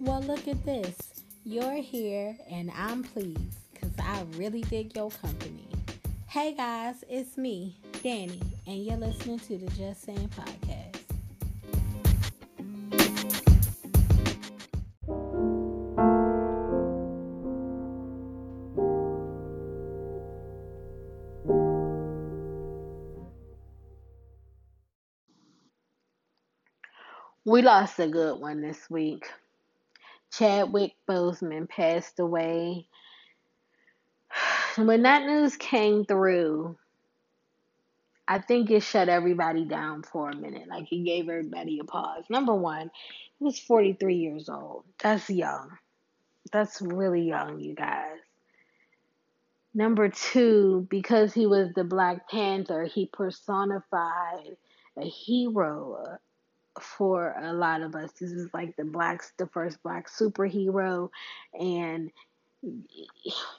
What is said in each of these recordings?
Well, look at this. You're here and I'm pleased because I really dig your company. Hey guys, it's me, Danny, and you're listening to the Just Saying Podcast. We lost a good one this week. Chadwick Boseman passed away. When that news came through, I think it shut everybody down for a minute. Like it gave everybody a pause. Number one, he was 43 years old. That's young. That's really young, you guys. Number two, because he was the Black Panther, he personified a hero for a lot of us. This is like the blacks, the first black superhero, and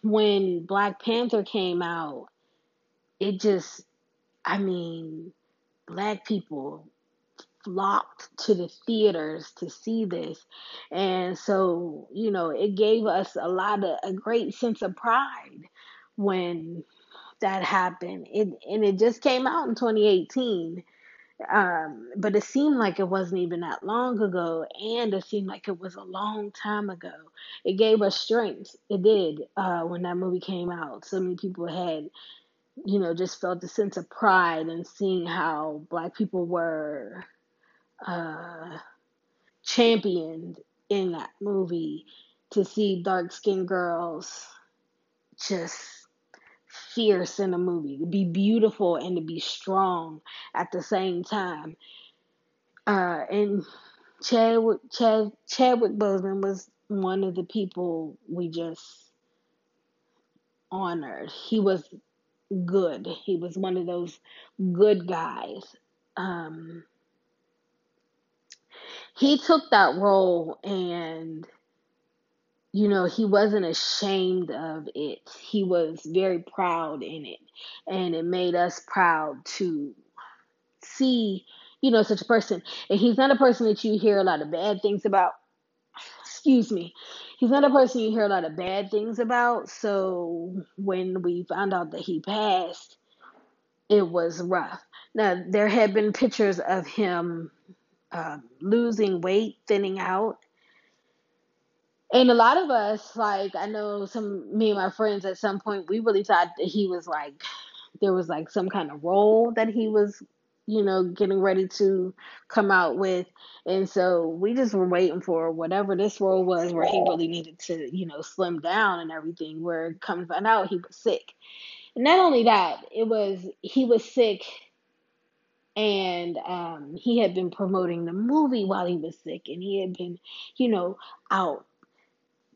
when Black Panther came out, it just, I mean, black people flocked to the theaters to see this. And so, you know, it gave us a lot of a great sense of pride when that happened. It and it just came out in 2018. Um, but it seemed like it wasn't even that long ago, and it seemed like it was a long time ago. It gave us strength. It did uh, when that movie came out. So many people had, you know, just felt a sense of pride in seeing how black people were uh, championed in that movie. To see dark skinned girls just fierce in a movie, to be beautiful and to be strong at the same time. Uh, and Chadwick, Chad, Chadwick Boseman was one of the people we just honored. He was good. He was one of those good guys. Um, he took that role and you know, he wasn't ashamed of it. He was very proud in it. And it made us proud to see, you know, such a person. And he's not a person that you hear a lot of bad things about. Excuse me. He's not a person you hear a lot of bad things about. So when we found out that he passed, it was rough. Now, there had been pictures of him uh, losing weight, thinning out and a lot of us, like I know some me and my friends at some point, we really thought that he was like there was like some kind of role that he was, you know, getting ready to come out with. And so we just were waiting for whatever this role was where he really needed to, you know, slim down and everything, where come find out he was sick. And not only that, it was he was sick and um, he had been promoting the movie while he was sick and he had been you know out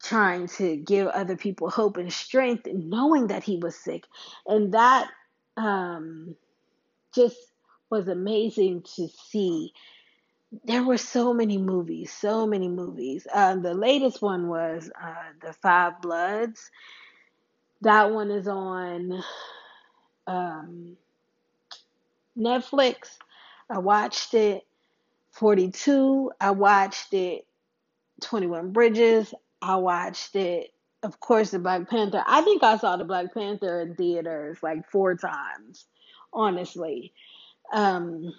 trying to give other people hope and strength knowing that he was sick. And that um, just was amazing to see. There were so many movies so many movies. Um, the latest one was uh, the five bloods. That one is on um, netflix. I watched it. 42 i watched it. 21 bridges I watched it. Of course, the Black Panther. I think I saw the Black Panther in theaters like four times, honestly. Um,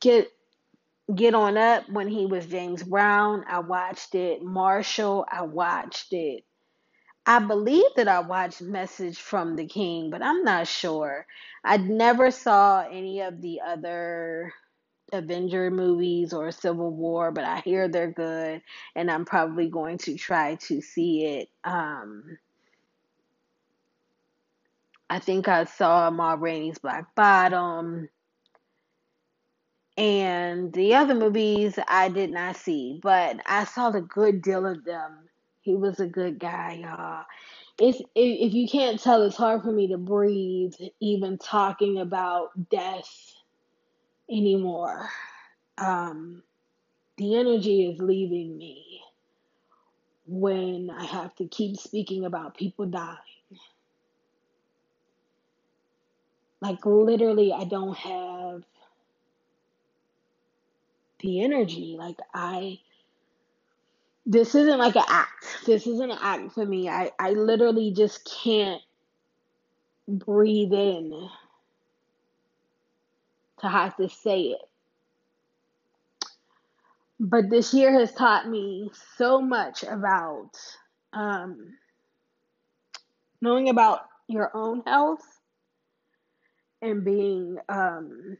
get Get On Up when he was James Brown. I watched it. Marshall. I watched it. I believe that I watched Message from the King, but I'm not sure. I never saw any of the other Avenger movies or Civil War, but I hear they're good, and I'm probably going to try to see it. Um, I think I saw Ma Rainey's Black Bottom, and the other movies I did not see, but I saw the good deal of them. He was a good guy, y'all. It's if you can't tell, it's hard for me to breathe even talking about death anymore um, the energy is leaving me when I have to keep speaking about people dying. Like, literally, I don't have the energy. Like, I. This isn't like an act. This isn't an act for me. I, I literally just can't breathe in to have to say it. But this year has taught me so much about um, knowing about your own health and being um,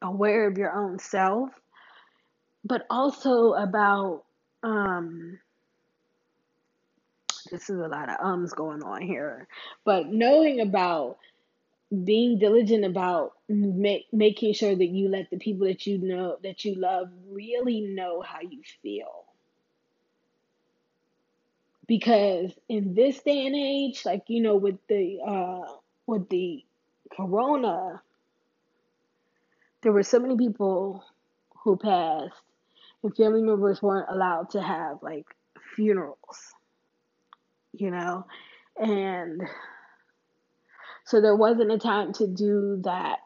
aware of your own self, but also about um, this is a lot of ums going on here, but knowing about being diligent about make, making sure that you let the people that you know that you love really know how you feel. Because in this day and age like you know with the uh with the corona there were so many people who passed and family members weren't allowed to have like funerals you know? And so there wasn't a time to do that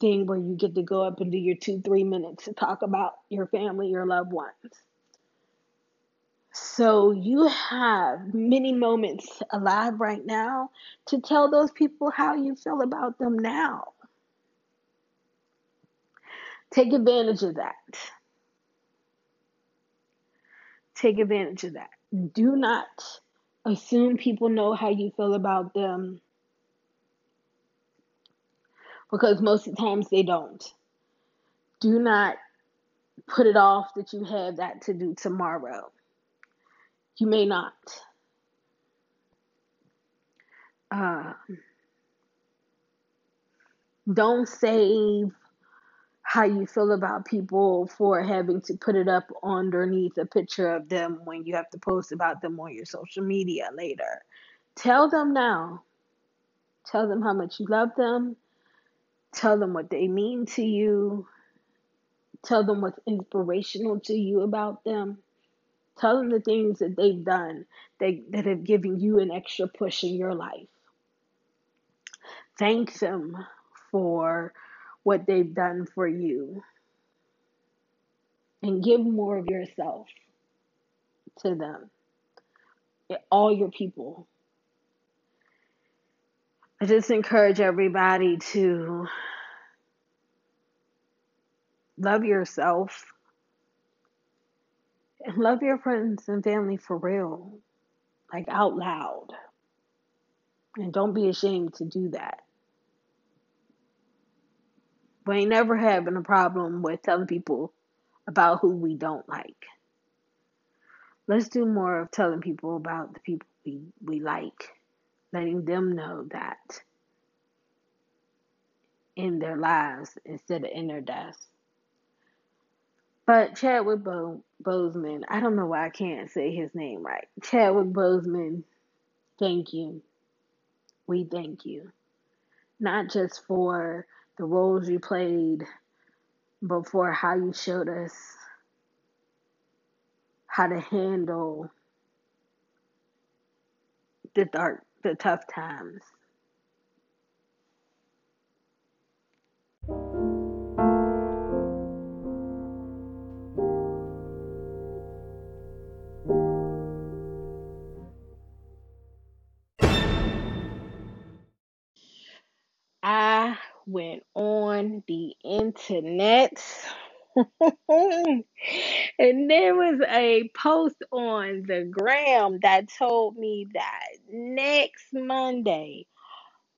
thing where you get to go up and do your two, three minutes to talk about your family, your loved ones. So you have many moments alive right now to tell those people how you feel about them now. Take advantage of that. Take advantage of that. Do not assume people know how you feel about them because most of the times they don't. Do not put it off that you have that to do tomorrow. You may not. Uh, don't save how you feel about people for having to put it up underneath a picture of them when you have to post about them on your social media later. Tell them now. Tell them how much you love them. Tell them what they mean to you. Tell them what's inspirational to you about them. Tell them the things that they've done that, that have given you an extra push in your life. Thank them for what they've done for you and give more of yourself to them, all your people. I just encourage everybody to love yourself and love your friends and family for real, like out loud. And don't be ashamed to do that. We ain't never having a problem with telling people about who we don't like. Let's do more of telling people about the people we, we like, letting them know that in their lives instead of in their deaths. But Chadwick Bo- Boseman, I don't know why I can't say his name right. Chadwick Boseman, thank you. We thank you. Not just for the roles you played, but for how you showed us how to handle the dark, the tough times. I went on the internet and there was a post on the gram that told me that next Monday,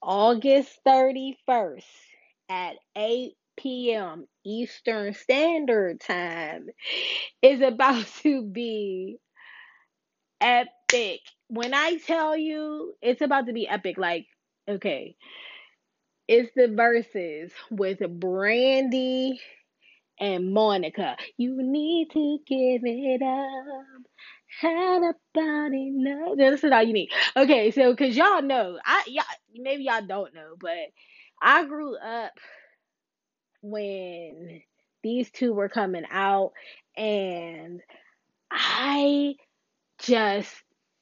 August 31st at 8 p.m. Eastern Standard Time is about to be epic. When I tell you it's about to be epic, like, okay, it's the Verzuz with Brandy and Monica. You need to give it up. Had about enough. This is all you need. Okay, so cause y'all know, I y'all maybe y'all don't know, but I grew up when these two were coming out, and I just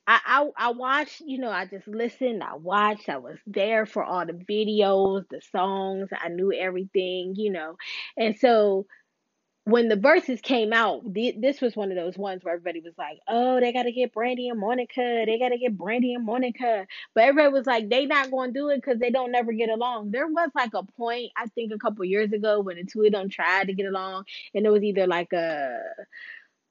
I, I I watched, you know, I just listened, I watched, I was there for all the videos, the songs, I knew everything, you know. And so when the Verzuz came out, this was one of those ones where everybody was like, "Oh, they gotta get Brandy and Monica. They gotta get Brandy and Monica." But everybody was like, "They not gonna do it because they don't never get along." There was like a point, I think, a couple years ago when the two of them tried to get along, and it was either like a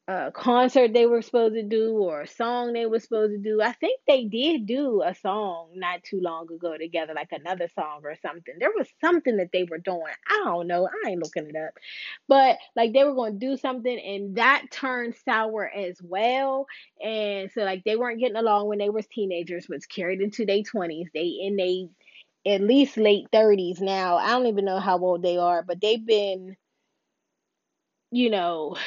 a concert they were supposed to do or a song they were supposed to do. I think they did do a song not too long ago together, like another song or something. There was something that they were doing. I don't know. I ain't looking it up. But like they were going to do something and that turned sour as well. And so like they weren't getting along when they were teenagers, was carried into their 20s. They in they at least late 30s now. I don't even know how old they are, but they've been you know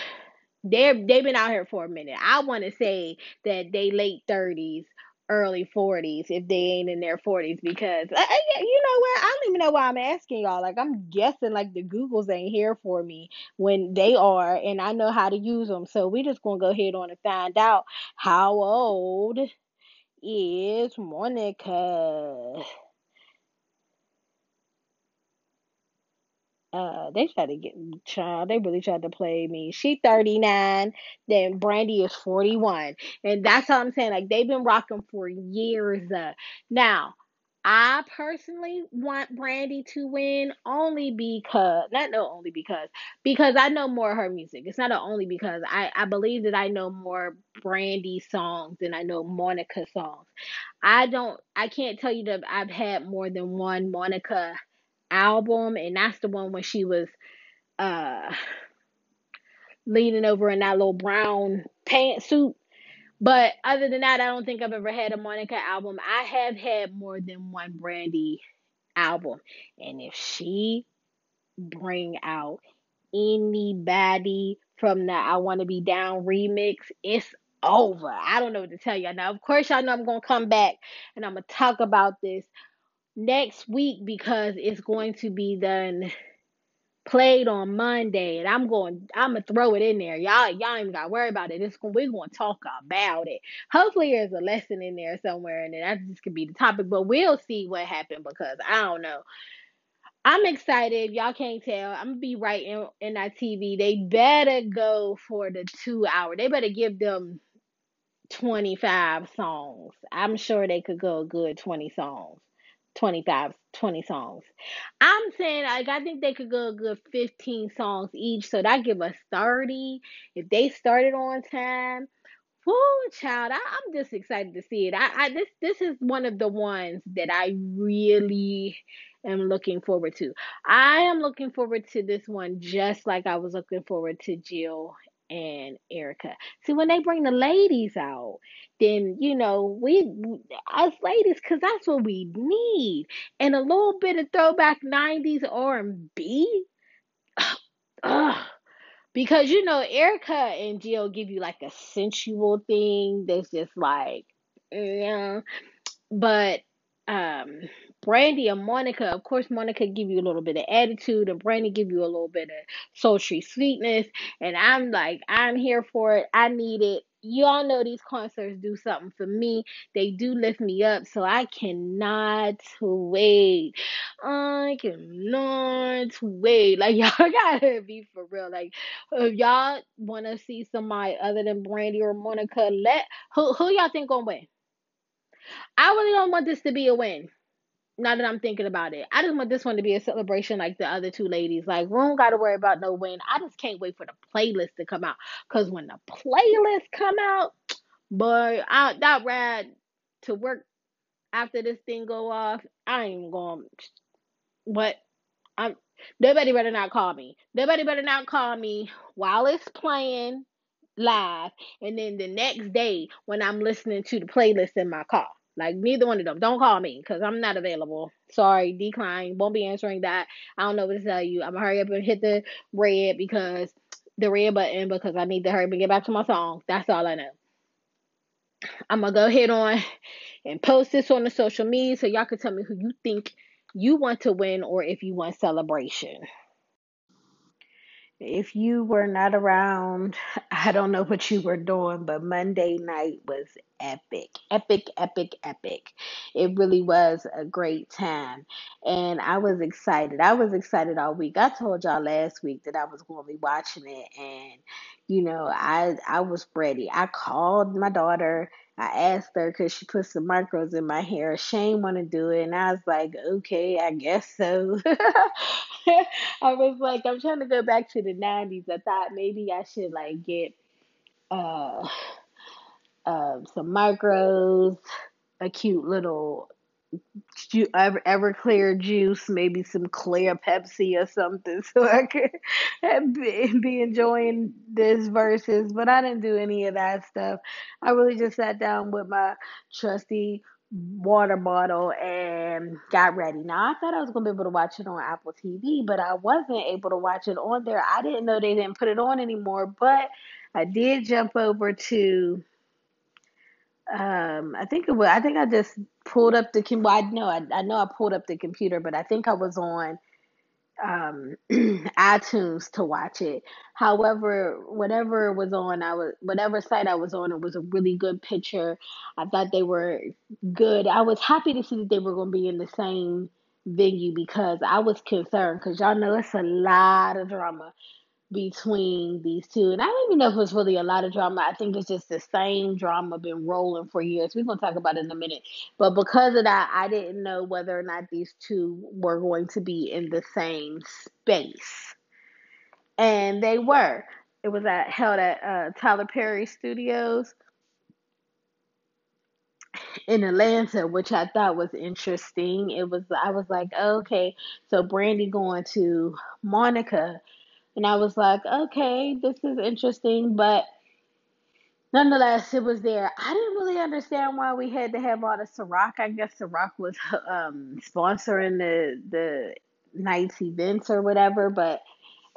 they're they've been out here for a minute. I want to say that they late thirties, early forties, if they ain't in their forties, because uh, you know what? I don't even know why I'm asking y'all. Like I'm guessing like the Googles ain't here for me when they are, and I know how to use them. So we just gonna go ahead on and find out how old is Monica. Uh, they tried to get child. They really tried to play me. She 39, then Brandy is 41, and that's how I'm saying. Like they've been rocking for years. Uh, now, I personally want Brandy to win only because not no only because because I know more of her music. It's not only because I I believe that I know more Brandy songs than I know Monica songs. I don't I can't tell you that I've had more than one Monica album, and that's the one when she was uh leaning over in that little brown pantsuit. But other than that, I don't think I've ever had a Monica album. I have had more than one Brandy album, and if she bring out anybody from the I Want to Be Down remix, it's over. I don't know what to tell you. Now, of course, y'all know I'm gonna come back and I'm gonna talk about this next week because it's going to be done played on Monday, and I'm going. I'm gonna throw it in there. Y'all, y'all ain't got to worry about it. It's we're gonna talk about it. Hopefully, there's a lesson in there somewhere, and that just could be the topic. But we'll see what happened because I don't know. I'm excited. Y'all can't tell. I'm gonna be right in, in that TV. They better go for the two hour. They better give them 25 songs. I'm sure they could go a good 20 songs. 25 20 songs i'm saying like i think they could go a good 15 songs each so that give us 30 if they started on time Whoo, child! I, I'm just excited to see it. I, I this this is one of the ones that I really am looking forward to. I am looking forward to this one just like I was looking forward to Jill and Erykah. See, when they bring the ladies out, then you know we us ladies, cause that's what we need, and a little bit of throwback '90s R&B. Ugh. Because you know Erykah and Jill give you like a sensual thing that's just like, yeah. But um Brandy and Monica, of course, Monica give you a little bit of attitude, and Brandy give you a little bit of sultry sweetness. And I'm like, I'm here for it. I need it. You all know these concerts do something for me. They do lift me up, so I cannot wait. I cannot wait. Like y'all gotta be for real. Like if y'all want to see somebody other than Brandy or Monica, let who who y'all think gonna win? I really don't want this to be a win now that I'm thinking about it. I just want this one to be a celebration like the other two ladies. Like, we don't got to worry about no win. I just can't wait for the playlist to come out. Because when the playlist come out, boy, I, that ride to work after this thing go off, I ain't going what I'm nobody better not call me. Nobody better not call me while it's playing live and then the next day when I'm listening to the playlist in my car. Like neither one of them. Don't call me because I'm not available. Sorry, decline. Won't be answering that. I don't know what to tell you. I'm gonna hurry up and hit the red because the red button because I need to hurry up and get back to my song. That's all I know. I'm gonna go ahead on and post this on the social media so y'all can tell me who you think you want to win or if you want celebration. If you were not around, I don't know what you were doing, but Monday night was epic, epic, epic, epic. It really was a great time. And I was excited. I was excited all week. I told y'all last week that I was going to be watching it and you know, I I was ready. I called my daughter. I asked her because she put some micros in my hair. Shane want to do it, and I was like, okay, I guess so. I was like, I'm trying to go back to the 90s. I thought maybe I should like get uh, uh, some micros, a cute little ju- ever Everclear juice, maybe some clear Pepsi or something, so I could be, be enjoying this Verzuz. But I didn't do any of that stuff. I really just sat down with my trusty water bottle and got ready. Now I thought I was gonna be able to watch it on Apple TV, but I wasn't able to watch it on there. I didn't know they didn't put it on anymore, but I did jump over to um, I think it was. I think I just pulled up the. Well, I know. I, I know I pulled up the computer, but I think I was on um, iTunes to watch it. However, whatever was on, I was whatever site I was on, it was a really good picture. I thought they were good. I was happy to see that they were going to be in the same venue because I was concerned because y'all know it's a lot of drama between these two. And I don't even know if it's really a lot of drama. I think it's just the same drama been rolling for years. We're gonna talk about it in a minute. But because of that, I didn't know whether or not these two were going to be in the same space. And they were. It was at held at uh, Tyler Perry Studios in Atlanta, which I thought was interesting. It was I was like, okay, so Brandy going to Monica and I was like, okay, this is interesting, but nonetheless, it was there. I didn't really understand why we had to have all the Ciroc. I guess Ciroc was um, sponsoring the the night's events or whatever, but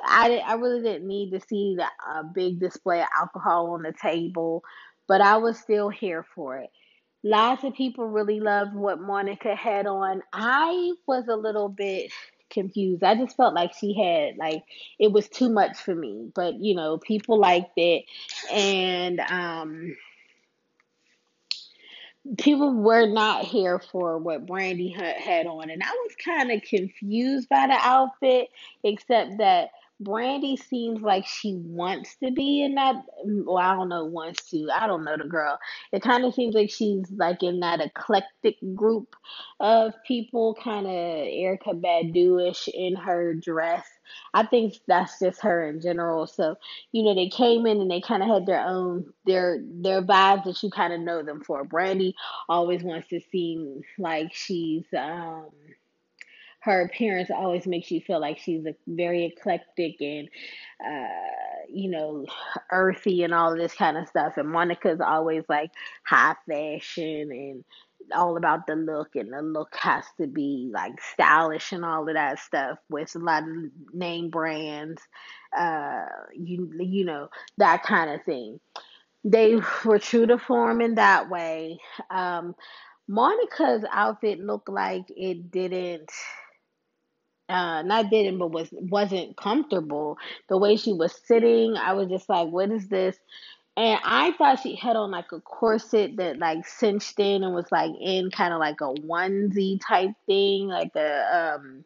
I I really didn't need to see the big display of alcohol on the table, but I was still here for it. Lots of people really loved what Monica had on. I was a little bit confused. I just felt like she had like it was too much for me. But you know, people liked it and um people were not here for what Brandy had on, and I was kind of confused by the outfit, except that Brandy seems like she wants to be in that. Well, I don't know, wants to. I don't know the girl. It kind of seems like she's like in that eclectic group of people, kind of Erykah Badu-ish in her dress. I think that's just her in general. So you know, they came in and they kind of had their own their their vibes that you kind of know them for. Brandy always wants to seem like she's um her appearance always makes you feel like she's a very eclectic and uh you know earthy and all of this kind of stuff. And Monica's always like high fashion and all about the look and the look has to be like stylish and all of that stuff with a lot of name brands uh you you know that kind of thing. They were true to form in that way. Um Monica's outfit looked like it didn't uh not didn't but was wasn't comfortable the way she was sitting. I was just like what is this? And i thought she had on like a corset that like cinched in and was like in kind of like a onesie type thing like a um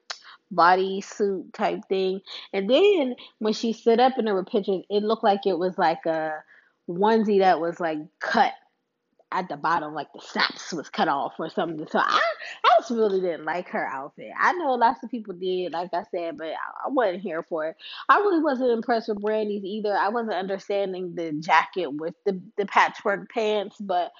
body suit type thing. And then when she stood up and there were pictures it looked like it was like a onesie that was like cut at the bottom, like the straps was cut off or something. So I, I just really didn't like her outfit. I know lots of people did, like I said, but I, I wasn't here for it. I really wasn't impressed with Brandy's either. I wasn't understanding the jacket with the the patchwork pants, but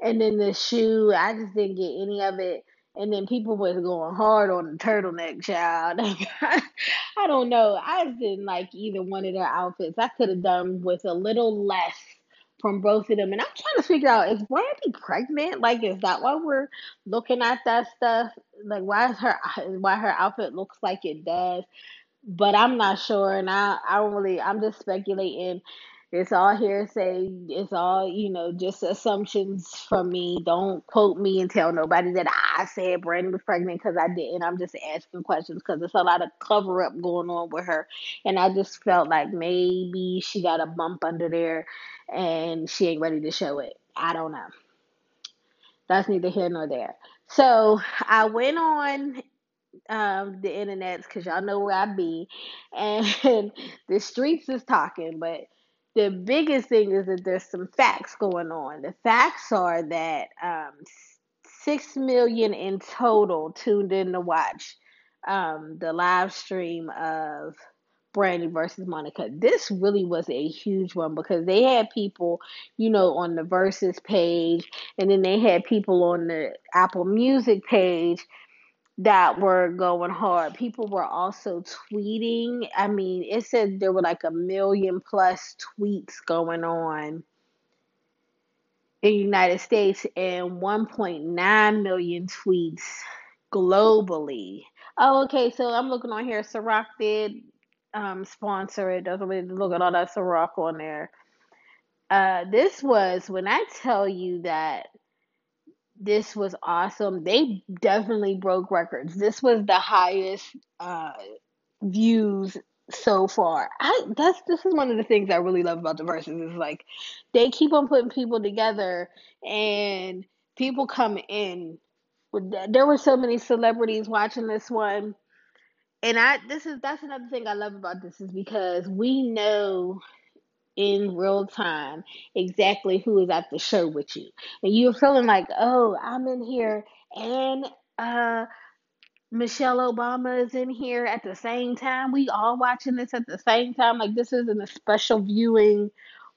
and then the shoe, I just didn't get any of it. And then people was going hard on the turtleneck child. I don't know. I just didn't like either one of their outfits. I could have done with a little less from both of them. And I'm trying to figure out is Brandy pregnant? Like, is that why we're looking at that stuff? Like, why is her why her outfit looks like it does? But I'm not sure, and I I don't really. I'm just speculating. It's all hearsay. It's all, you know, just assumptions from me. Don't quote me and tell nobody that I said Brandy was pregnant because I didn't. I'm just asking questions because there's a lot of cover up going on with her. And I just felt like maybe she got a bump under there and she ain't ready to show it. I don't know. That's neither here nor there. So I went on um, the internet because y'all know where I be, and the streets is talking. But the biggest thing is that there's some facts going on. The facts are that um, six million in total tuned in to watch um, the live stream of Brandy versus Monica. This really was a huge one because they had people, you know, on the Verzuz page, and then they had people on the Apple Music page that were going hard. People were also tweeting. I mean, it said there were like a million plus tweets going on in the United States and 1.9 million tweets globally. Oh, okay. So I'm looking on here. Ciroc did um, sponsor it. Doesn't really look at all that Ciroc on there. Uh, this was when I tell you that this was awesome. They definitely broke records. This was the highest uh, views so far. I that's this is one of the things I really love about the Verzuz is like they keep on putting people together and people come in. There were so many celebrities watching this one, and I this is that's another thing I love about this is because we know in real time exactly who is at the show with you. And you're feeling like, oh, I'm in here and uh Michelle Obama is in here at the same time. We all watching this at the same time. Like this isn't a special viewing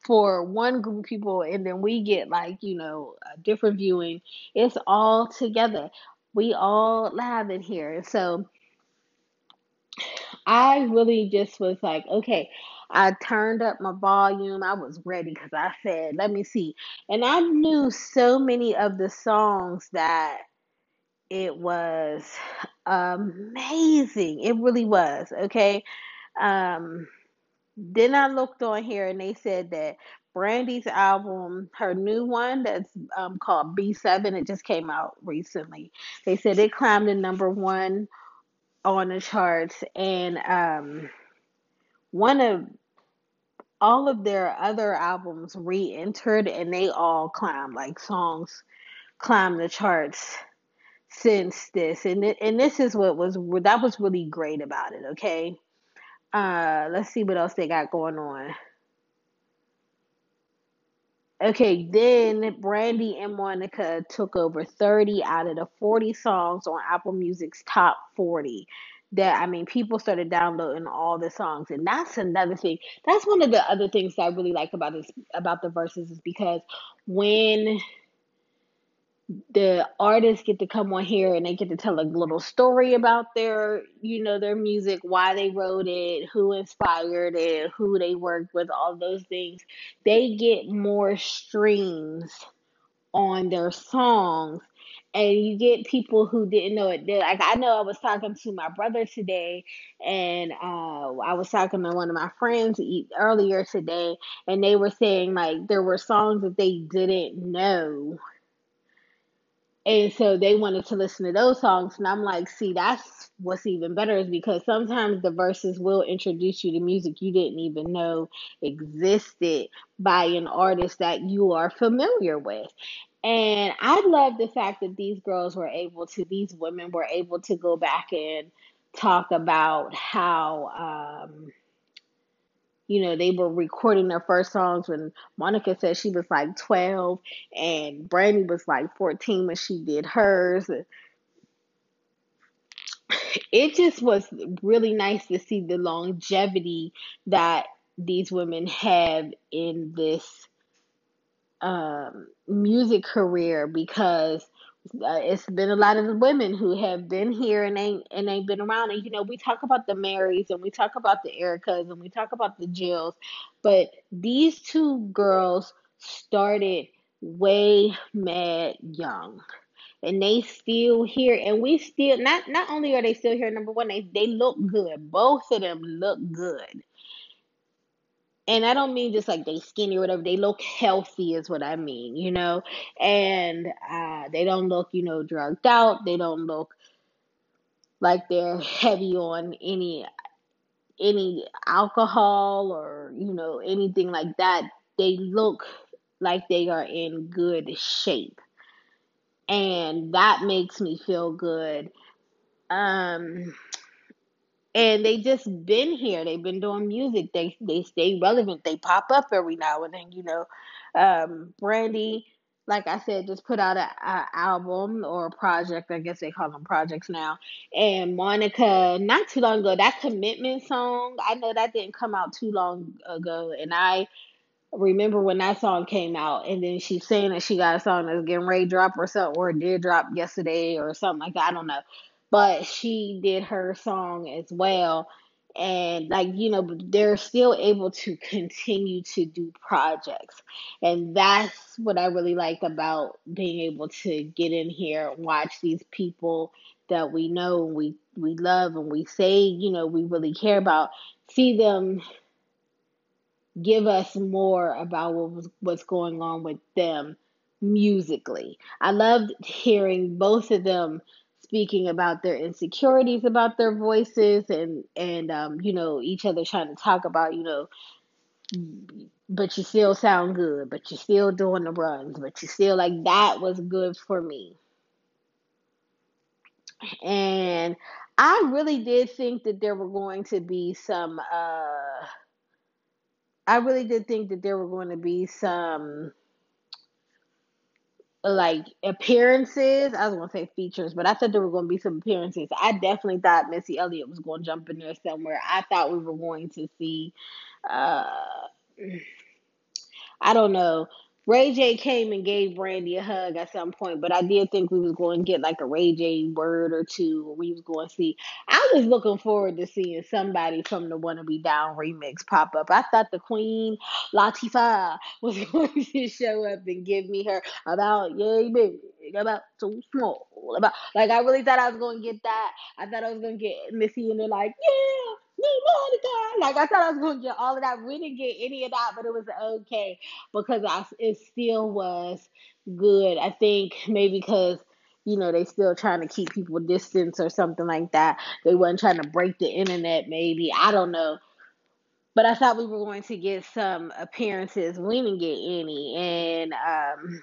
for one group of people and then we get like, you know, a different viewing. It's all together. We all live in here. So I really just was like, okay, I turned up my volume. I was ready because I said, let me see. And I knew so many of the songs that it was amazing. It really was. Okay. Um, then I looked on here and they said that Brandy's album, her new one that's um, called B7, it just came out recently. They said it climbed to number one on the charts. And um, one of all of their other albums re-entered and they all climbed like songs climbed the charts since this and it, and this is what was that was really great about it okay uh let's see what else they got going on okay then brandy and monica took over 30 out of the 40 songs on apple music's top 40 that I mean people started downloading all the songs and that's another thing. That's one of the other things that I really like about this about the Verzuz is because when the artists get to come on here and they get to tell a little story about their you know their music why they wrote it who inspired it who they worked with all those things they get more streams on their songs and you get people who didn't know it. did Like I know I was talking to my brother today, and uh, I was talking to one of my friends earlier today, and they were saying like there were songs that they didn't know. And so they wanted to listen to those songs. And I'm like, see, that's what's even better is because sometimes the Verzuz will introduce you to music you didn't even know existed by an artist that you are familiar with. And I love the fact that these girls were able to, these women were able to go back and talk about how, um, you know, they were recording their first songs when Monica said she was like 12 and Brandy was like 14 when she did hers. It just was really nice to see the longevity that these women have in this um, music career because uh, it's been a lot of the women who have been here and ain't and ain't been around. And you know, we talk about the Marys and we talk about the Erykahs and we talk about the Jills, but these two girls started way mad young. And they still here, and we still not. Not only are they still here, number one, they they look good. Both of them look good and I don't mean just like they skinny or whatever. They look healthy is what I mean, you know. And uh, they don't look, you know, drugged out. They don't look like they're heavy on any any alcohol or you know anything like that. They look like they are in good shape, and that makes me feel good. Um, and they just been here. They've been doing music. They they stay relevant. They pop up every now and then. You know, um, Brandy, like I said, just put out an album or a project. I guess they call them projects now. And Monica, not too long ago, that commitment song. I know that didn't come out too long ago, and I remember when that song came out and then she's saying that she got a song that's getting ready to drop or something or did drop yesterday or something like that. I don't know. But she did her song as well. And like, you know, they're still able to continue to do projects. And that's what I really like about being able to get in here watch these people that we know and we, we love and we say, you know, we really care about, see them give us more about what was what's going on with them musically. I loved hearing both of them speaking about their insecurities about their voices and and um, you know each other trying to talk about you know but you still sound good but you're still doing the runs but you still like that was good for me. And i really did think that there were going to be some uh I really did think that there were going to be some like appearances. I was gonna say features, but I thought there were to be some appearances. I definitely thought Missy Elliott was to jump in there somewhere. I thought we were going to see. Uh, I don't know. Ray J came and gave Brandy a hug at some point, but I did think we was going to get like a Ray J word or two, we was going to see. I was looking forward to seeing somebody from the Wanna Be Down remix pop up. I thought the Queen Latifah was going to show up and give me her about yay big, about so small, about like I really thought I was going to get that. I thought I was going to get Missy and they're like yeah like I thought I was gonna get all of that. We didn't get any of that, but it was okay because I, it still was good. I think maybe because you know they still trying to keep people distance or something like that. They wasn't trying to break the internet. Maybe I don't know. But I thought we were going to get some appearances. We didn't get any, and um,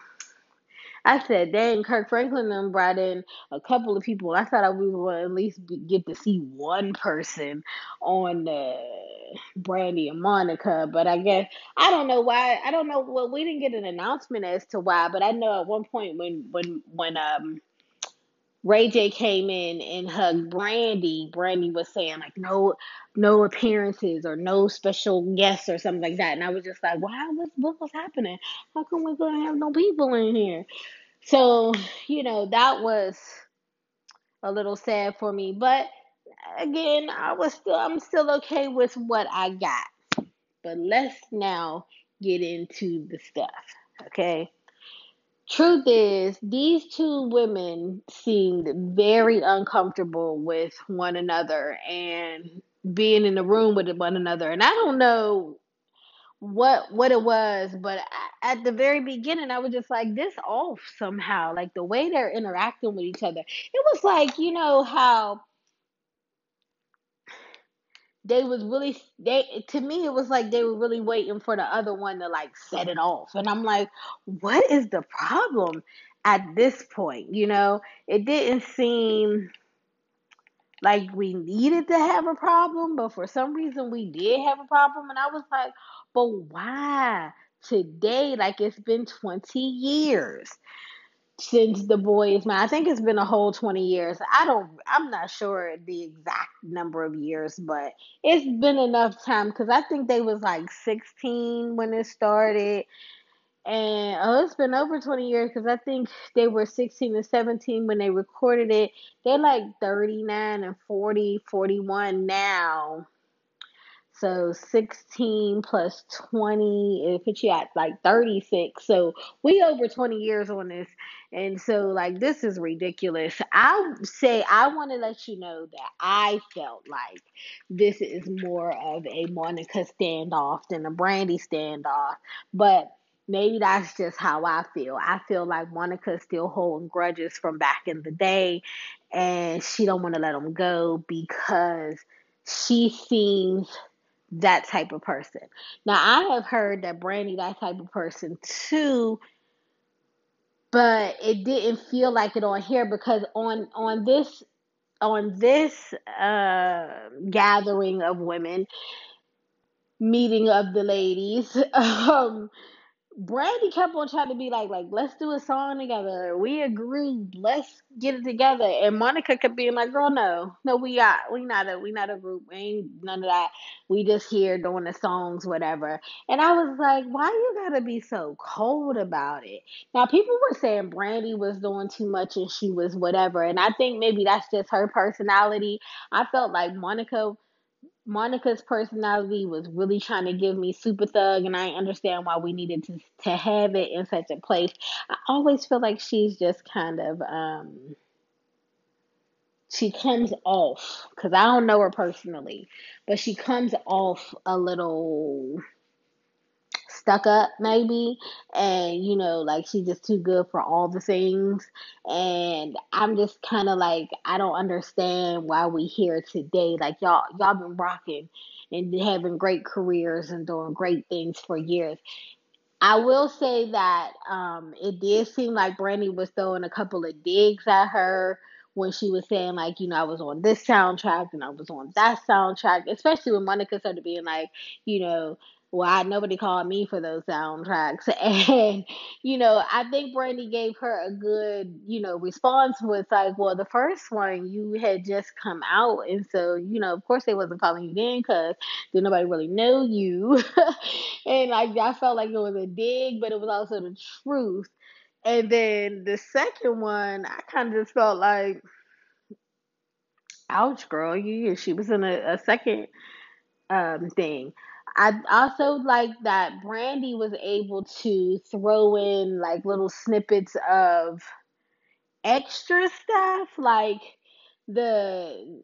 I said, dang, Kirk Franklin them brought in a couple of people. I thought we would at least be, get to see one person on the Brandy and Monica, but I guess I don't know why. I don't know. Well, we didn't get an announcement as to why, but I know at one point when when when um Ray J came in and hugged Brandy, Brandy was saying like no no appearances or no special guests or something like that. And I was just like, Why what, what was happening? How come we gonna have no people in here? So, you know, that was a little sad for me. But again, I was still I'm still okay with what I got. But let's now get into the stuff. Okay. Truth is, these two women seemed very uncomfortable with one another and being in the room with one another. And I don't know what what it was, but at the very beginning, I was just like, this off somehow. Like the way they're interacting with each other, it was like you know how they was really they to me it was like they were really waiting for the other one to like set it off, and I'm like, what is the problem at this point? You know, it didn't seem like we needed to have a problem, but for some reason we did have a problem, and I was like, but why today? Like it's been 20 years since the Boy Is Mine i think it's been a whole 20 years. I don't i'm not sure the exact number of years but it's been enough time because i think they was like 16 when it started. And oh it's been over 20 years because i think they were 16 and 17 when they recorded it. They're like 39 and 40 41 now So 16 plus 20, it puts you at like 36. So we over 20 years on this. And so, like, this is ridiculous. I say, I want to let you know that I felt like this is more of a Monica standoff than a Brandy standoff. But maybe that's just how I feel. I feel like Monica's still holding grudges from back in the day. And she don't want to let them go because she seems that type of person. Now I have heard that Brandy that type of person too, but it didn't feel like it on here because on on this on this uh, gathering of women, meeting of the ladies, um, Brandy kept on trying to be like, like, let's do a song together. We agreed, let's get it together. And Monica kept being like, girl, no, no, we got, we not a, we not a group. We ain't none of that. We just here doing the songs, whatever. And I was like, why you gotta be so cold about it? Now people were saying Brandy was doing too much and she was whatever. And I think maybe that's just her personality. I felt like Monica Monica's personality was really trying to give me super thug, and I understand why we needed to to have it in such a place. I always feel like she's just kind of um she comes off because I don't know her personally, but she comes off a little stuck up maybe and you know like she's just too good for all the things. And i'm just kind of like i don't understand why we here today. Like y'all y'all been rocking and having great careers and doing great things for years. I will say that um, it did seem like Brandy was throwing a couple of digs at her when she was saying like, you know, I was on this soundtrack and I was on that soundtrack, especially when Monica started being like, you know, well, nobody called me for those soundtracks. And, you know, I think Brandy gave her a good, you know, response was like, well, the first one you had just come out. And so, you know, of course they wasn't calling you then because did nobody really know you. and like, I felt like it was a dig, but it was also the truth. And then the second one, I kind of just felt like, ouch, girl, you, she was in a, a second um, thing. I also like that Brandy was able to throw in like little snippets of extra stuff, like the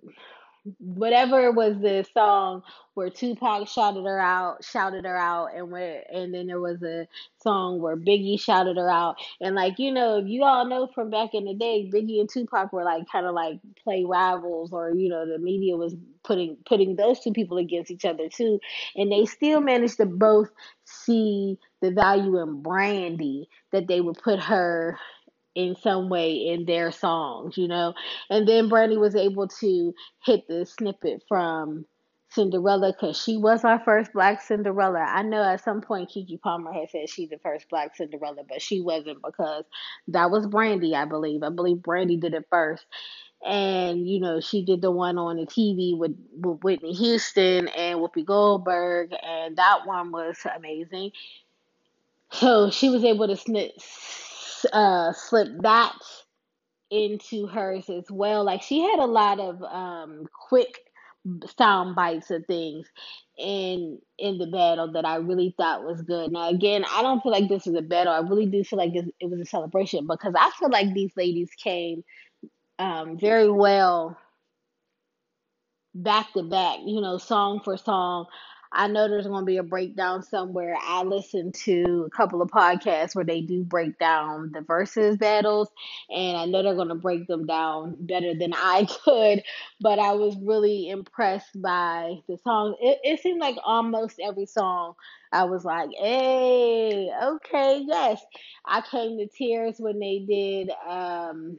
whatever was the song where Tupac shouted her out, shouted her out, and where and then there was a song where Biggie shouted her out, and like you know, you all know from back in the day, Biggie and Tupac were like kind of like play rivals, or you know, the media was putting putting those two people against each other too, and they still managed to both see the value in Brandy that they would put her in some way in their songs, you know. And then Brandy was able to hit the snippet from Cinderella because she was our first black Cinderella. I know at some point Keke Palmer had said she's the first black Cinderella, but she wasn't because that was Brandy, I believe. I believe Brandy did it first. And you know, she did the one on the TV with, with Whitney Houston and Whoopi Goldberg, and that one was amazing. So she was able to snip, uh, slip that into hers as well. Like she had a lot of um, quick sound bites of things in in the battle that I really thought was good. Now again, I don't feel like this was a battle. I really do feel like it was a celebration because I feel like these ladies came um, very well back to back, you know, song for song. I know there's going to be a breakdown somewhere. I listened to a couple of podcasts where they do break down the Verzuz battles, and I know they're going to break them down better than I could. But I was really impressed by the songs. It, it seemed like almost every song I was like, hey, okay, yes. I came to tears when they did. Um,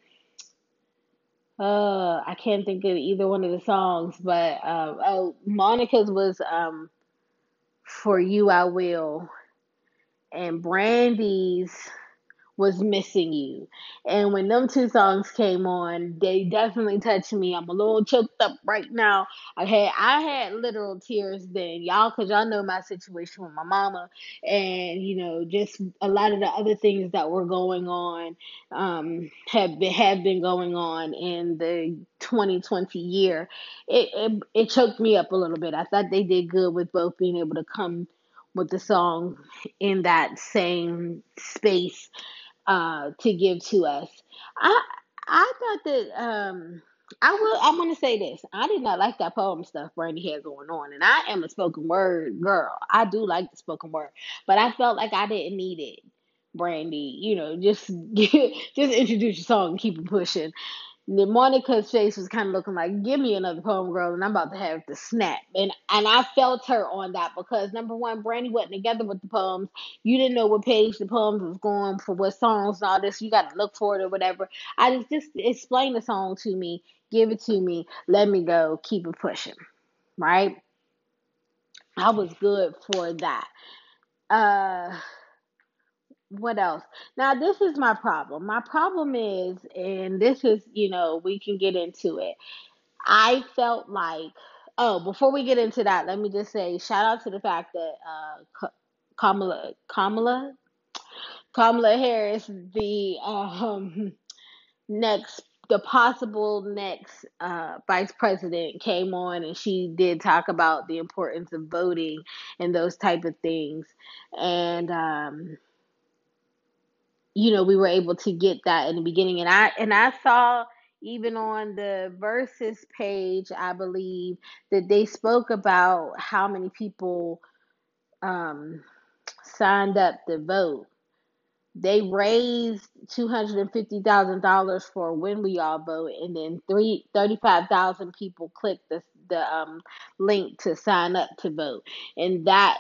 uh, I can't think of either one of the songs, but uh, oh, Monica's was um, "For You I Will," and Brandy's was missing you. And when them two songs came on, they definitely touched me. I'm a little choked up right now. I had I had literal tears then, y'all, cause y'all know my situation with my mama, and you know just a lot of the other things that were going on, um, have been have been going on in the 2020 year. It it, it choked me up a little bit. I thought they did good with both being able to come with the song in that same space uh, to give to us. I I thought that um, I will. I'm gonna say this. I did not like that poem stuff Brandy had going on, and I am a spoken word girl. I do like the spoken word, but I felt like I didn't need it. Brandy, you know, just just introduce your song and keep it pushing. Monica's face was kind of looking like, "Give me another poem, girl," and I'm about to have to snap. And and I felt her on that because number one, Brandy wasn't together with the poems. You didn't know what page the poems was going for, what songs and all this. You got to look for it or whatever. I just just explain the song to me, give it to me, let me go, keep it pushing, right? I was good for that. Uh what else? Now, this is my problem. My problem is, and this is, you know, we can get into it. I felt like, oh, before we get into that, let me just say shout out to the fact that uh, Kamala, Kamala, Kamala Harris, the um, next, the possible next uh, vice president, came on and she did talk about the importance of voting and those type of things, and um, you know, we were able to get that in the beginning. And I and I saw even on the Verzuz page, I believe that they spoke about how many people um, signed up to vote. They raised two hundred and fifty thousand dollars for when we all vote, and then three thirty five thousand people clicked the the um, link to sign up to vote, and that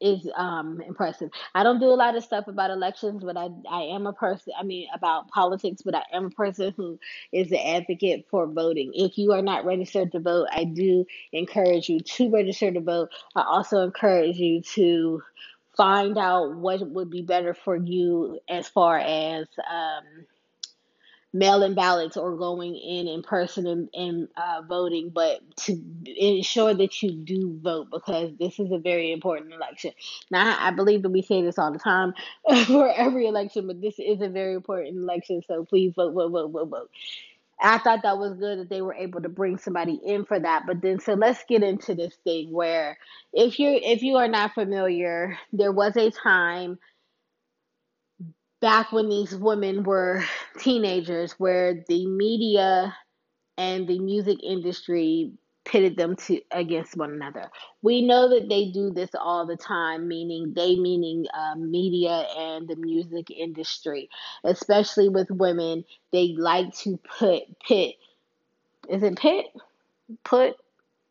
is um impressive. I don't do a lot of stuff about elections, but I I am a person. I mean about politics, but I am a person who is an advocate for voting. If you are not registered to vote, I do encourage you to register to vote. I also encourage you to find out what would be better for you as far as um mail-in ballots or going in in person and, and uh, voting, but to ensure that you do vote because this is a very important election. Now, I believe that we say this all the time for every election, but this is a very important election, so please vote, vote, vote, vote, vote. I thought that was good that they were able to bring somebody in for that. But then so let's get into this thing where if you if you are not familiar, there was a time back when these women were teenagers where the media and the music industry pitted them to against one another. We know that they do this all the time, meaning they meaning uh, media and the music industry, especially with women. They like to put pit. Is it pit? Put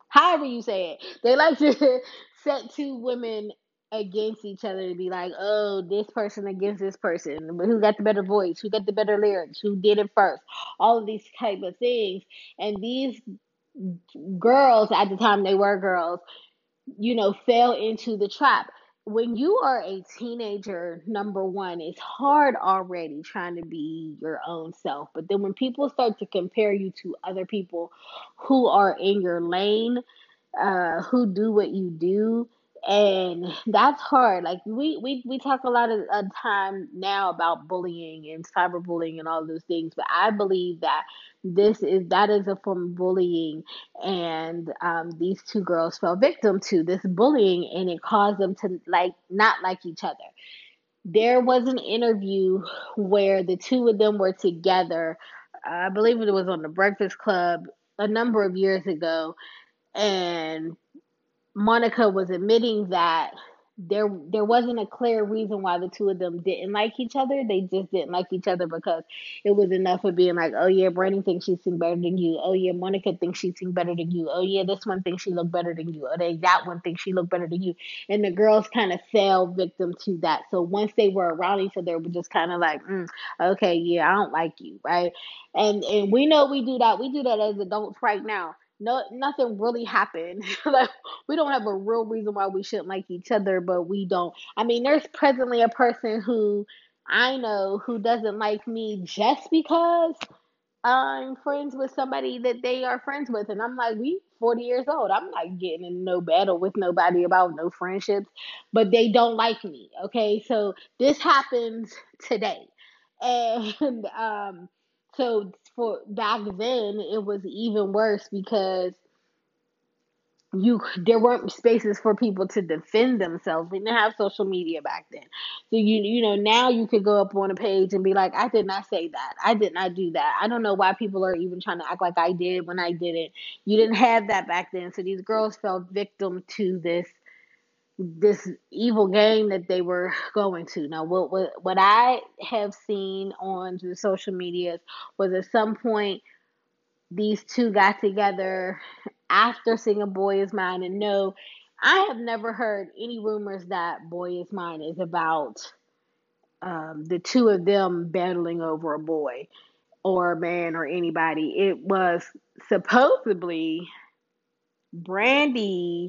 however you say it. They like to set two women against each other to be like, oh, this person against this person, but who got the better voice, who got the better lyrics, who did it first, all of these type of things. And these girls at the time they were girls, you know, fell into the trap. When you are a teenager, number one, it's hard already trying to be your own self. But then when people start to compare you to other people who are in your lane, uh, who do what you do, and that's hard. Like we we we talk a lot of uh, time now about bullying and cyberbullying and all those things, but I believe that this is that is a form of bullying, and um, these two girls fell victim to this bullying, and it caused them to like not like each other. There was an interview where the two of them were together. I believe it was on the Breakfast Club a number of years ago, and Monica was admitting that there there wasn't a clear reason why the two of them didn't like each other. They just didn't like each other because it was enough of being like, oh yeah, Brandy thinks she sing better than you. Oh yeah, Monica thinks she sing better than you. Oh yeah, this one thinks she look better than you. Oh they that one thinks she look better than you. And the girls kind of fell victim to that. So once they were around each other, they were just kind of like, mm, okay, yeah, I don't like you, right? And and we know we do that. We do that as adults right now no nothing really happened like we don't have a real reason why we shouldn't like each other but we don't i mean there's presently a person who I know who doesn't like me just because I'm friends with somebody that they are friends with. And I'm like, we 40 years old. I'm not getting in no battle with nobody about no friendships, but they don't like me. Okay. So this happens today. And um, so for back then, it was even worse because you there weren't spaces for people to defend themselves. We didn't have social media back then. So you you know now you could go up on a page and be like, I did not say that. I did not do that. I don't know why people are even trying to act like I did when I didn't. You didn't have that back then. So these girls fell victim to this this evil game that they were going to. Now what what what I have seen on the social medias was at some point these two got together after singing Boy Is Mine. And no, I have never heard any rumors that Boy Is Mine is about um, the two of them battling over a boy or a man or anybody. It was supposedly Brandy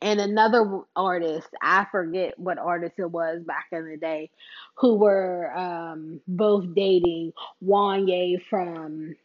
and another artist, I forget what artist it was back in the day, who were um, both dating Wanya from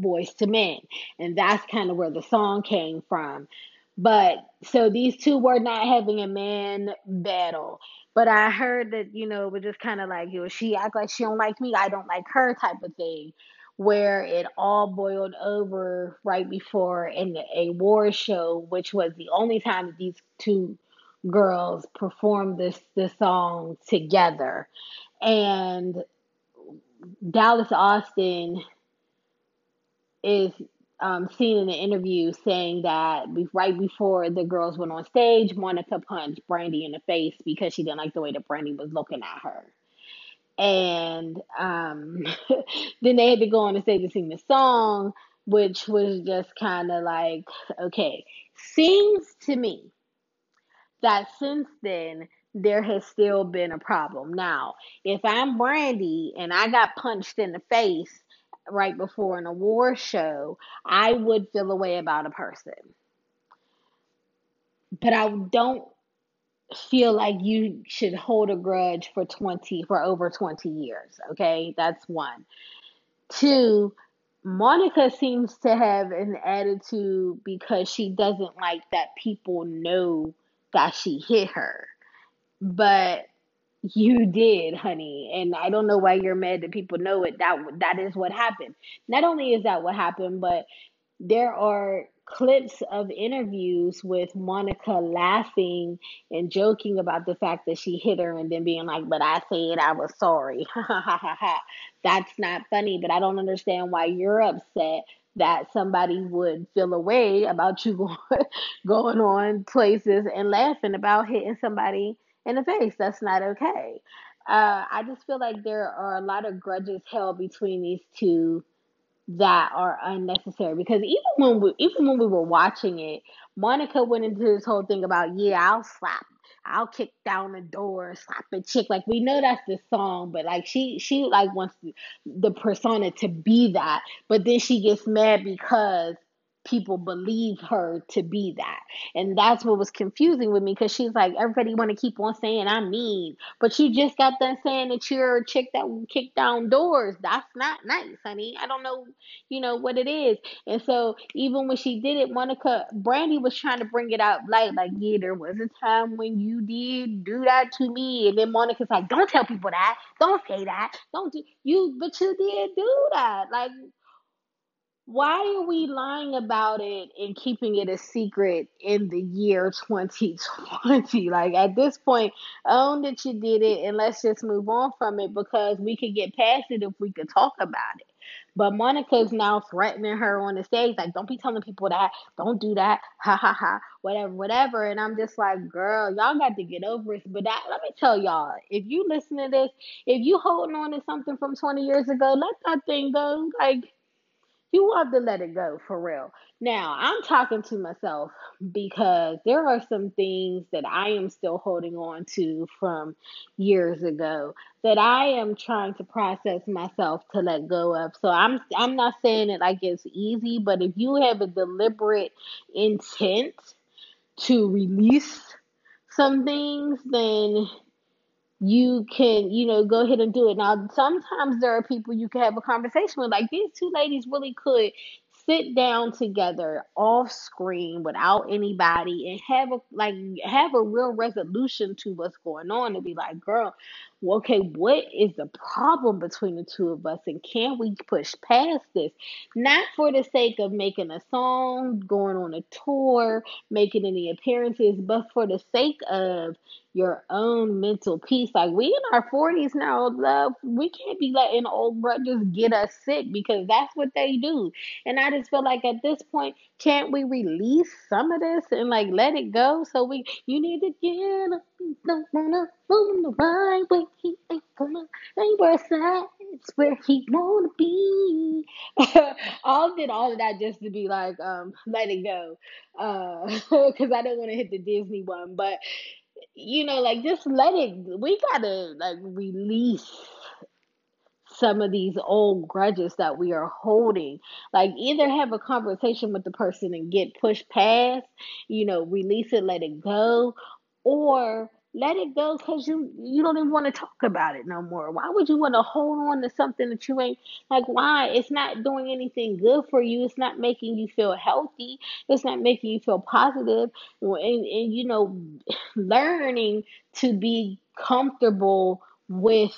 Boyz II Men. And that's kind of where the song came from. But so these two were not having a man battle. But I heard that, you know, it was just kind of like, you know, she act like she don't like me, I don't like her type of thing where it all boiled over right before in a award show, which was the only time that these two girls performed this this song together. And Dallas Austin is um, seen in an interview saying that right before the girls went on stage, Monica punched Brandy in the face because she didn't like the way that Brandy was looking at her and um, then they had to go on the say to sing the song, which was just kind of like, okay, seems to me that since then there has still been a problem. Now, if I'm Brandy and I got punched in the face right before an award show, I would feel a way about a person. But I don't feel like you should hold a grudge for 20 for over 20 years okay? That's one. Two monica seems to have an attitude because she doesn't like that people know that she hit her. But you did honey and i don't know why you're mad that people know it. That that is what happened. Not only is that what happened but there are clips of interviews with Monica laughing and joking about the fact that she hit her and then being like, but I said I was sorry. That's not funny, but I don't understand why you're upset that somebody would feel a way about you going, going on places and laughing about hitting somebody in the face. That's not okay. Uh, I just feel like there are a lot of grudges held between these two that are unnecessary because even when we even when we were watching it, Monica went into this whole thing about yeah, I'll slap, I'll kick down the door, slap a chick. Like we know that's the song, but like she she like wants the persona to be that, but then she gets mad because people believe her to be that. And that's what was confusing with me because she's like, everybody want to keep on saying I'm mean, but you just got done saying that you're a chick that will kick down doors. That's not nice, honey. I don't know, you know what it is. And so even when she did it, Monica Brandy was trying to bring it out light, like, yeah, there was a time when you did do that to me, and then Monica's like, don't tell people that, don't say that, don't do you, but you did do that, like why are we lying about it and keeping it a secret in the year 2020? Like at this point, own that you did it and let's just move on from it because we could get past it if we could talk about it. But Monica's now threatening her on the stage, like, don't be telling people that, don't do that, ha ha ha, whatever, whatever. And I'm just like, girl, y'all got to get over it. But that, let me tell y'all, if you listen to this, if you holding on to something from 20 years ago, let that thing go. Like, you have to let it go for real. Now, I'm talking to myself because there are some things that I am still holding on to from years ago that I am trying to process myself to let go of. So I'm I'm not saying it like it's easy, but if you have a deliberate intent to release some things, then you can, you know, go ahead and do it. Now, sometimes there are people you can have a conversation with. Like these two ladies really could sit down together off screen without anybody and have a like have a real resolution to what's going on and be like, girl, well, okay, what is the problem between the two of us and can we push past this? Not for the sake of making a song, going on a tour, making any appearances, but for the sake of your own mental peace. Like we in our forties now, love, we can't be letting old grudges get us sick because that's what they do. And I just feel like at this point, can't we release some of this and like let it go? So we, you need to get up, don't wanna move the right way. He ain't gonna ain't where it's where he wanna be. all did all of that just to be like, um, let it go, uh, because I don't want to hit the Disney one, but you know, like just let it. We gotta like release some of these old grudges that we are holding. Like either have a conversation with the person and get pushed past, you know, release it, let it go, or let it go because you you don't even want to talk about it no more. Why would you want to hold on to something that you ain't like? Why? It's not doing anything good for you. It's not making you feel healthy. It's not making you feel positive. And and you know, learning to be comfortable with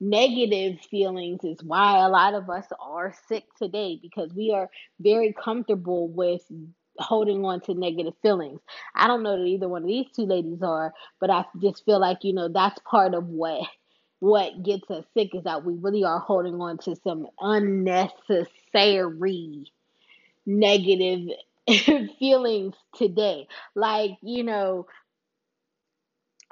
negative feelings is why a lot of us are sick today because we are very comfortable with holding on to negative feelings. I don't know that either one of these two ladies are, but I just feel like, you know, that's part of what what gets us sick is that we really are holding on to some unnecessary negative feelings today. Like, you know,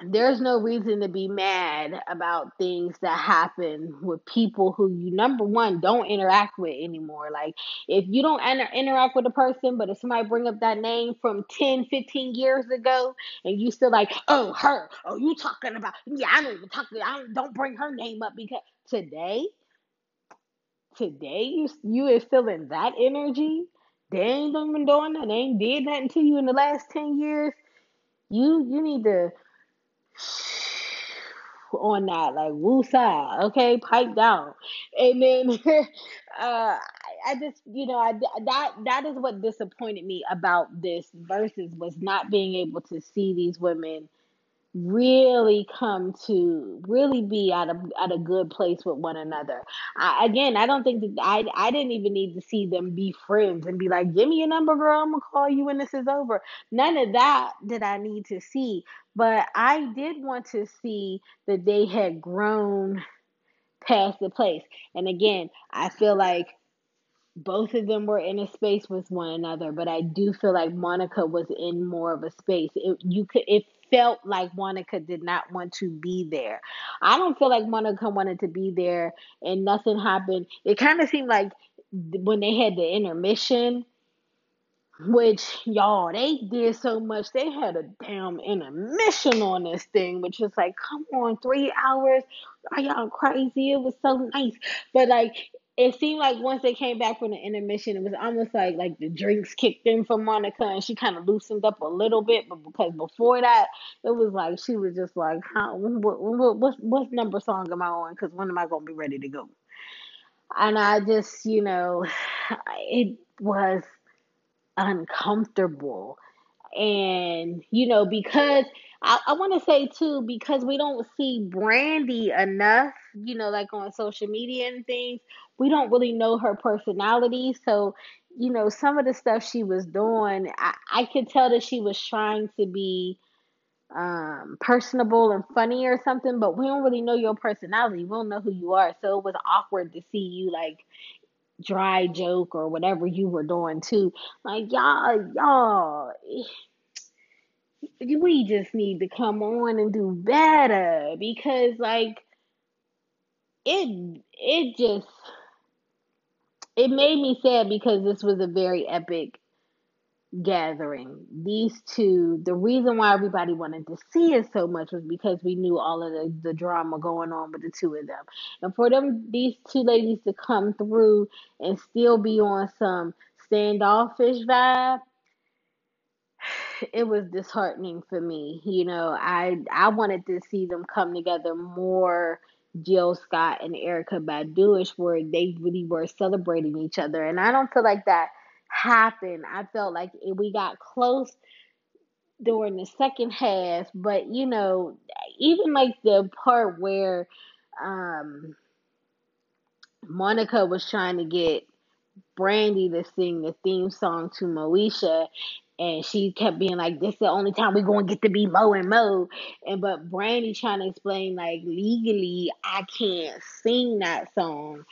there's no reason to be mad about things that happen with people who you number one don't interact with anymore. Like if you don't inter- interact with a person but if somebody bring up that name from 10 15 years ago and you still like oh her. Oh you talking about yeah i don't even talk i don't, don't bring her name up because today? Today you you is still in that energy? They ain't even doing that. They ain't did nothing to you in the last 10 years. You you need to on that, like woosah, okay, pipe down, and then uh, I just, you know, I that that is what disappointed me about this Verzuz was not being able to see these women really come to really be at a at a good place with one another. I, again, I don't think that I I didn't even need to see them be friends and be like, "Give me your number, girl. I'm gonna call you when this is over." None of that did I need to see, but I did want to see that they had grown past the place. And again, I feel like both of them were in a space with one another, but I do feel like Monica was in more of a space. It you could it felt like Monica did not want to be there. I don't feel like Monica wanted to be there and nothing happened. It kind of seemed like when they had the intermission which y'all they did so much. They had a damn intermission on this thing which is like come on three hours? Are y'all crazy? It was so nice. But like it seemed like once they came back from the intermission it was almost like like the drinks kicked in for monica and she kind of loosened up a little bit. But because before that it was like she was just like how what, what, what, what number song am i on? Because when am i going to be ready to go? And i just you know it was uncomfortable. And, you know, because I, I want to say too, because we don't see Brandy enough, you know, like on social media and things, we don't really know her personality. So, you know, some of the stuff she was doing, I, I could tell that she was trying to be um personable and funny or something but we don't really know your personality we don't know who you are so it was awkward to see you like dry joke or whatever you were doing too. Like y'all, y'all, eh, we just need to come on and do better because like it it just it made me sad because this was a very epic gathering. These two, the reason why everybody wanted to see it so much was because we knew all of the, the drama going on with the two of them. And for them, these two ladies to come through and still be on some standoffish vibe, it was disheartening for me. You know, I I wanted to see them come together more. Jill Scott and Erykah Baduish, where they really were celebrating each other, and I don't feel like that happened. I felt like we got close during the second half, but you know, even like the part where um Monica was trying to get Brandy to sing the theme song to Moesha. And she kept being like, "This is the only time we're going to get to be Mo and Mo." And but Brandy trying to explain like legally, I can't sing that song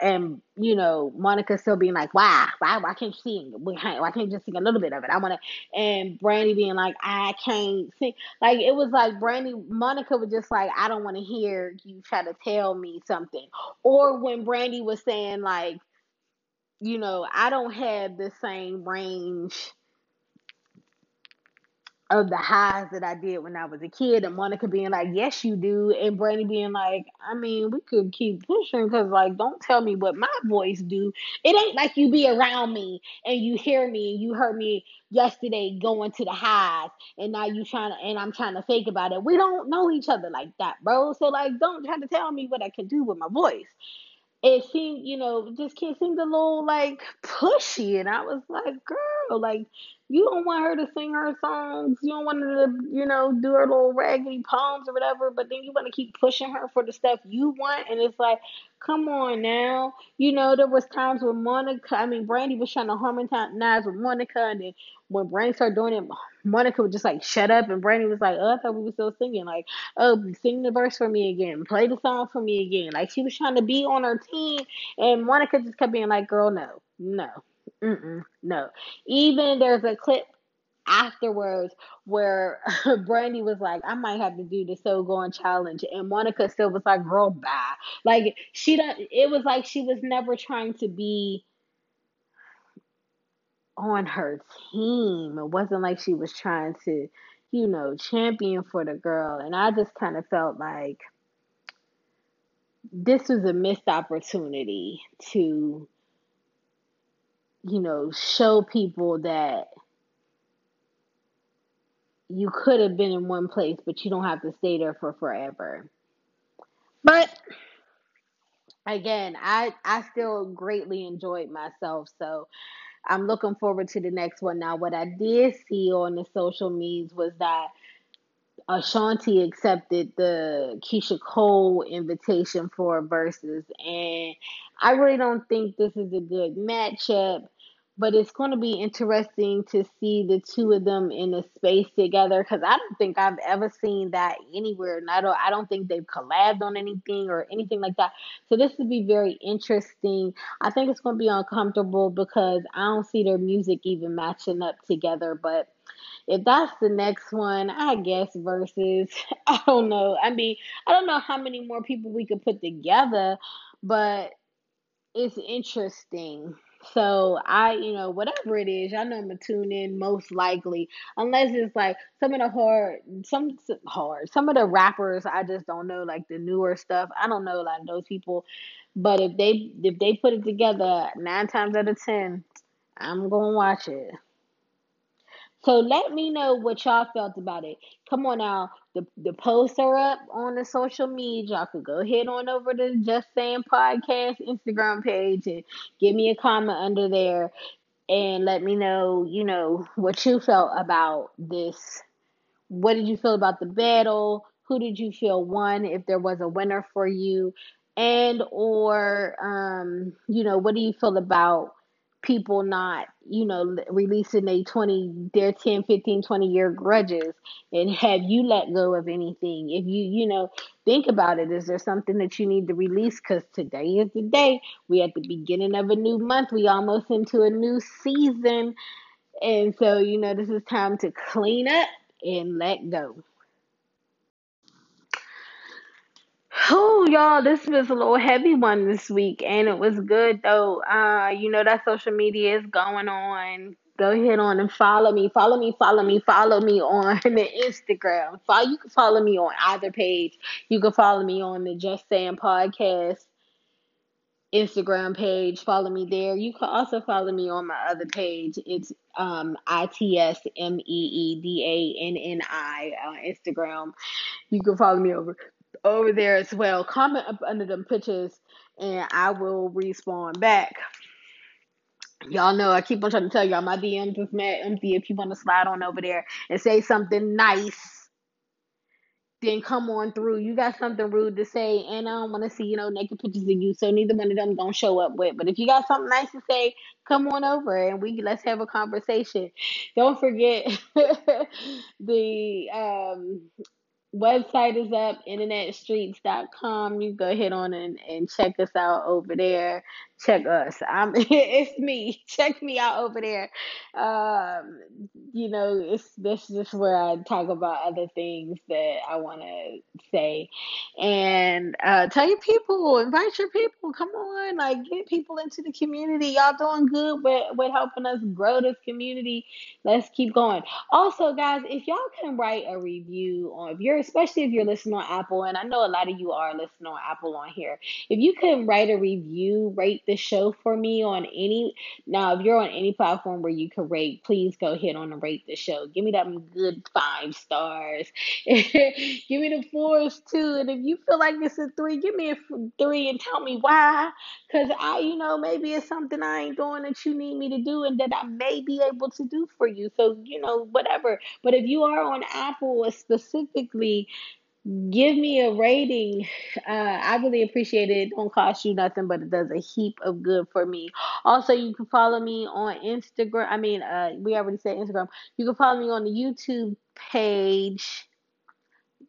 and you know Monica still being like, "Why? Why? Why can't you sing? Why can't you just sing a little bit of it?" I want to, and Brandy being like, "I can't sing." Like it was like Brandy, Monica was just like, "I don't want to hear you try to tell me something." Or when Brandy was saying like, you know, I don't have the same range of the highs that I did when I was a kid, and Monica being like, "Yes, you do," and Brandy being like, "I mean, we could keep pushing because, like, don't tell me what my voice do. It ain't like you be around me and you hear me and you heard me yesterday going to the highs, and now you trying to, and I'm trying to fake about it. We don't know each other like that, bro. So like, don't try to tell me what I can do with my voice." It seemed, you know, just kid seemed a little like pushy, and I was like, "Girl, like." You don't want her to sing her songs. You don't want her to, you know, do her little raggedy poems or whatever. But then you want to keep pushing her for the stuff you want, and it's like, come on now. You know, there was times when Monica, I mean, Brandy was trying to harmonize with Monica, and then when Brandy started doing it, Monica would just like, shut up, and Brandy was like, oh, I thought we were still singing. Like, oh, sing the verse for me again, play the song for me again. Like she was trying to be on her team, and Monica just kept being like, girl, no, no. Mm-mm, no. Even there's a clip afterwards where Brandy was like, I might have to do the So Gone challenge. And Monica still was like, girl, bye. Like she don't it was like she was never trying to be on her team. It wasn't like she was trying to, you know, champion for the girl. And I just kind of felt like this was a missed opportunity to you know, show people that you could have been in one place, but you don't have to stay there for forever. But again, I I still greatly enjoyed myself, so I'm looking forward to the next one. Now, what I did see on the social medias was that Ashanti accepted the Keyshia Cole invitation for Verzuz, and I really don't think this is a good matchup but it's going to be interesting to see the two of them in a space together because I don't think I've ever seen that anywhere, and I don't I don't think they've collabed on anything or anything like that. So this would be very interesting. I think it's going to be uncomfortable because I don't see their music even matching up together, but. If that's the next one, I guess Verzuz. I don't know. I mean, I don't know how many more people we could put together, but it's interesting. So I, you know, whatever it is, y'all know I'm gonna tune in most likely, unless it's like some of the hard, some hard, some of the rappers I just don't know, like the newer stuff. I don't know of those people, but if they if they put it together, nine times out of ten, I'm gonna watch it. So let me know what y'all felt about it. Come on now. The the posts are up on the social media. Y'all could go head on over to Just Saying Podcast Instagram page and give me a comment under there and let me know, you know, what you felt about this. What did you feel about the battle? Who did you feel won if there was a winner for you? And or um, you know, what do you feel about people not, you know, releasing their 20, their 10, 15, 20 year grudges? And have you let go of anything? If you, you know, think about it, is there something that you need to release? Because today is the day. We at the beginning of a new month. We almost into a new season. And so, you know, this is time to clean up and let go. Oh, y'all, this was a little heavy one this week, and it was good though. Uh, you know that social media is going on. Go ahead on and follow me. Follow me, follow me, follow me on the Instagram. Follow you can follow me on either page. You can follow me on the Just Saying Podcast Instagram page. Follow me there. You can also follow me on my other page. It's um I T S M E E D A N N I on Instagram. You can follow me over over there as well. Comment up under them pictures and I will respond back. Y'all know I keep on trying to tell y'all my DMs is mad empty. If you want to slide on over there and say something nice then come on through. You got something rude to say, and I don't want to see, you know, naked pictures of you. So neither one of them gonna show up with. But if you got something nice to say, come on over and we let's have a conversation. Don't forget the um website is up internetstreets.com you go ahead on and, and check us out over there check us. I'm it's me. Check me out over there. Um you know it's this is where i talk about other things that i want to say. And uh tell your people invite your people. Come on like get people into the community. Y'all doing good with with helping us grow this community. Let's keep going. Also, guys, if y'all can write a review on if you're especially if you're listening on Apple, and I know a lot of you are listening on Apple on here. If you can write a review, rate the show for me on any now, if you're on any platform where you can rate, please go ahead on and rate the show. Give me that good five stars. give me the fours too. And if you feel like it's a three, give me a three and tell me why. Cause I, you know, maybe it's something I ain't doing that you need me to do and that I may be able to do for you. So, you know, whatever. But if you are on Apple specifically, give me a rating. Uh, I really appreciate it. It don't cost you nothing, but it does a heap of good for me. Also, you can follow me on Instagram. I mean, uh, we already said Instagram. You can follow me on the YouTube page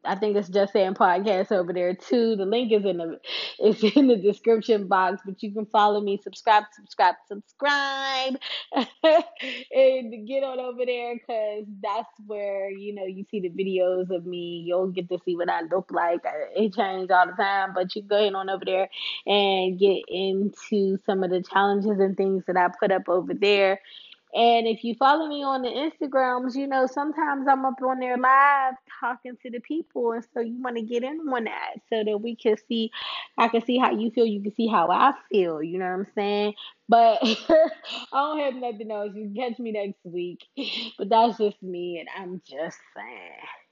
I think it's just saying podcast over there too. The link is in the it's in the description box, but you can follow me, subscribe, subscribe, subscribe, and get on over there because that's where you know you see the videos of me. You'll get to see what I look like. It changes all the time, but you go ahead on over there and get into some of the challenges and things that I put up over there and if you follow me on the Instagrams, you know, sometimes I'm up on there live talking to the people. And so you want to get in on that so that we can see, I can see how you feel. You can see how I feel. You know what I'm saying? But I don't have nothing else. You can catch me next week. But that's just me. And I'm just saying.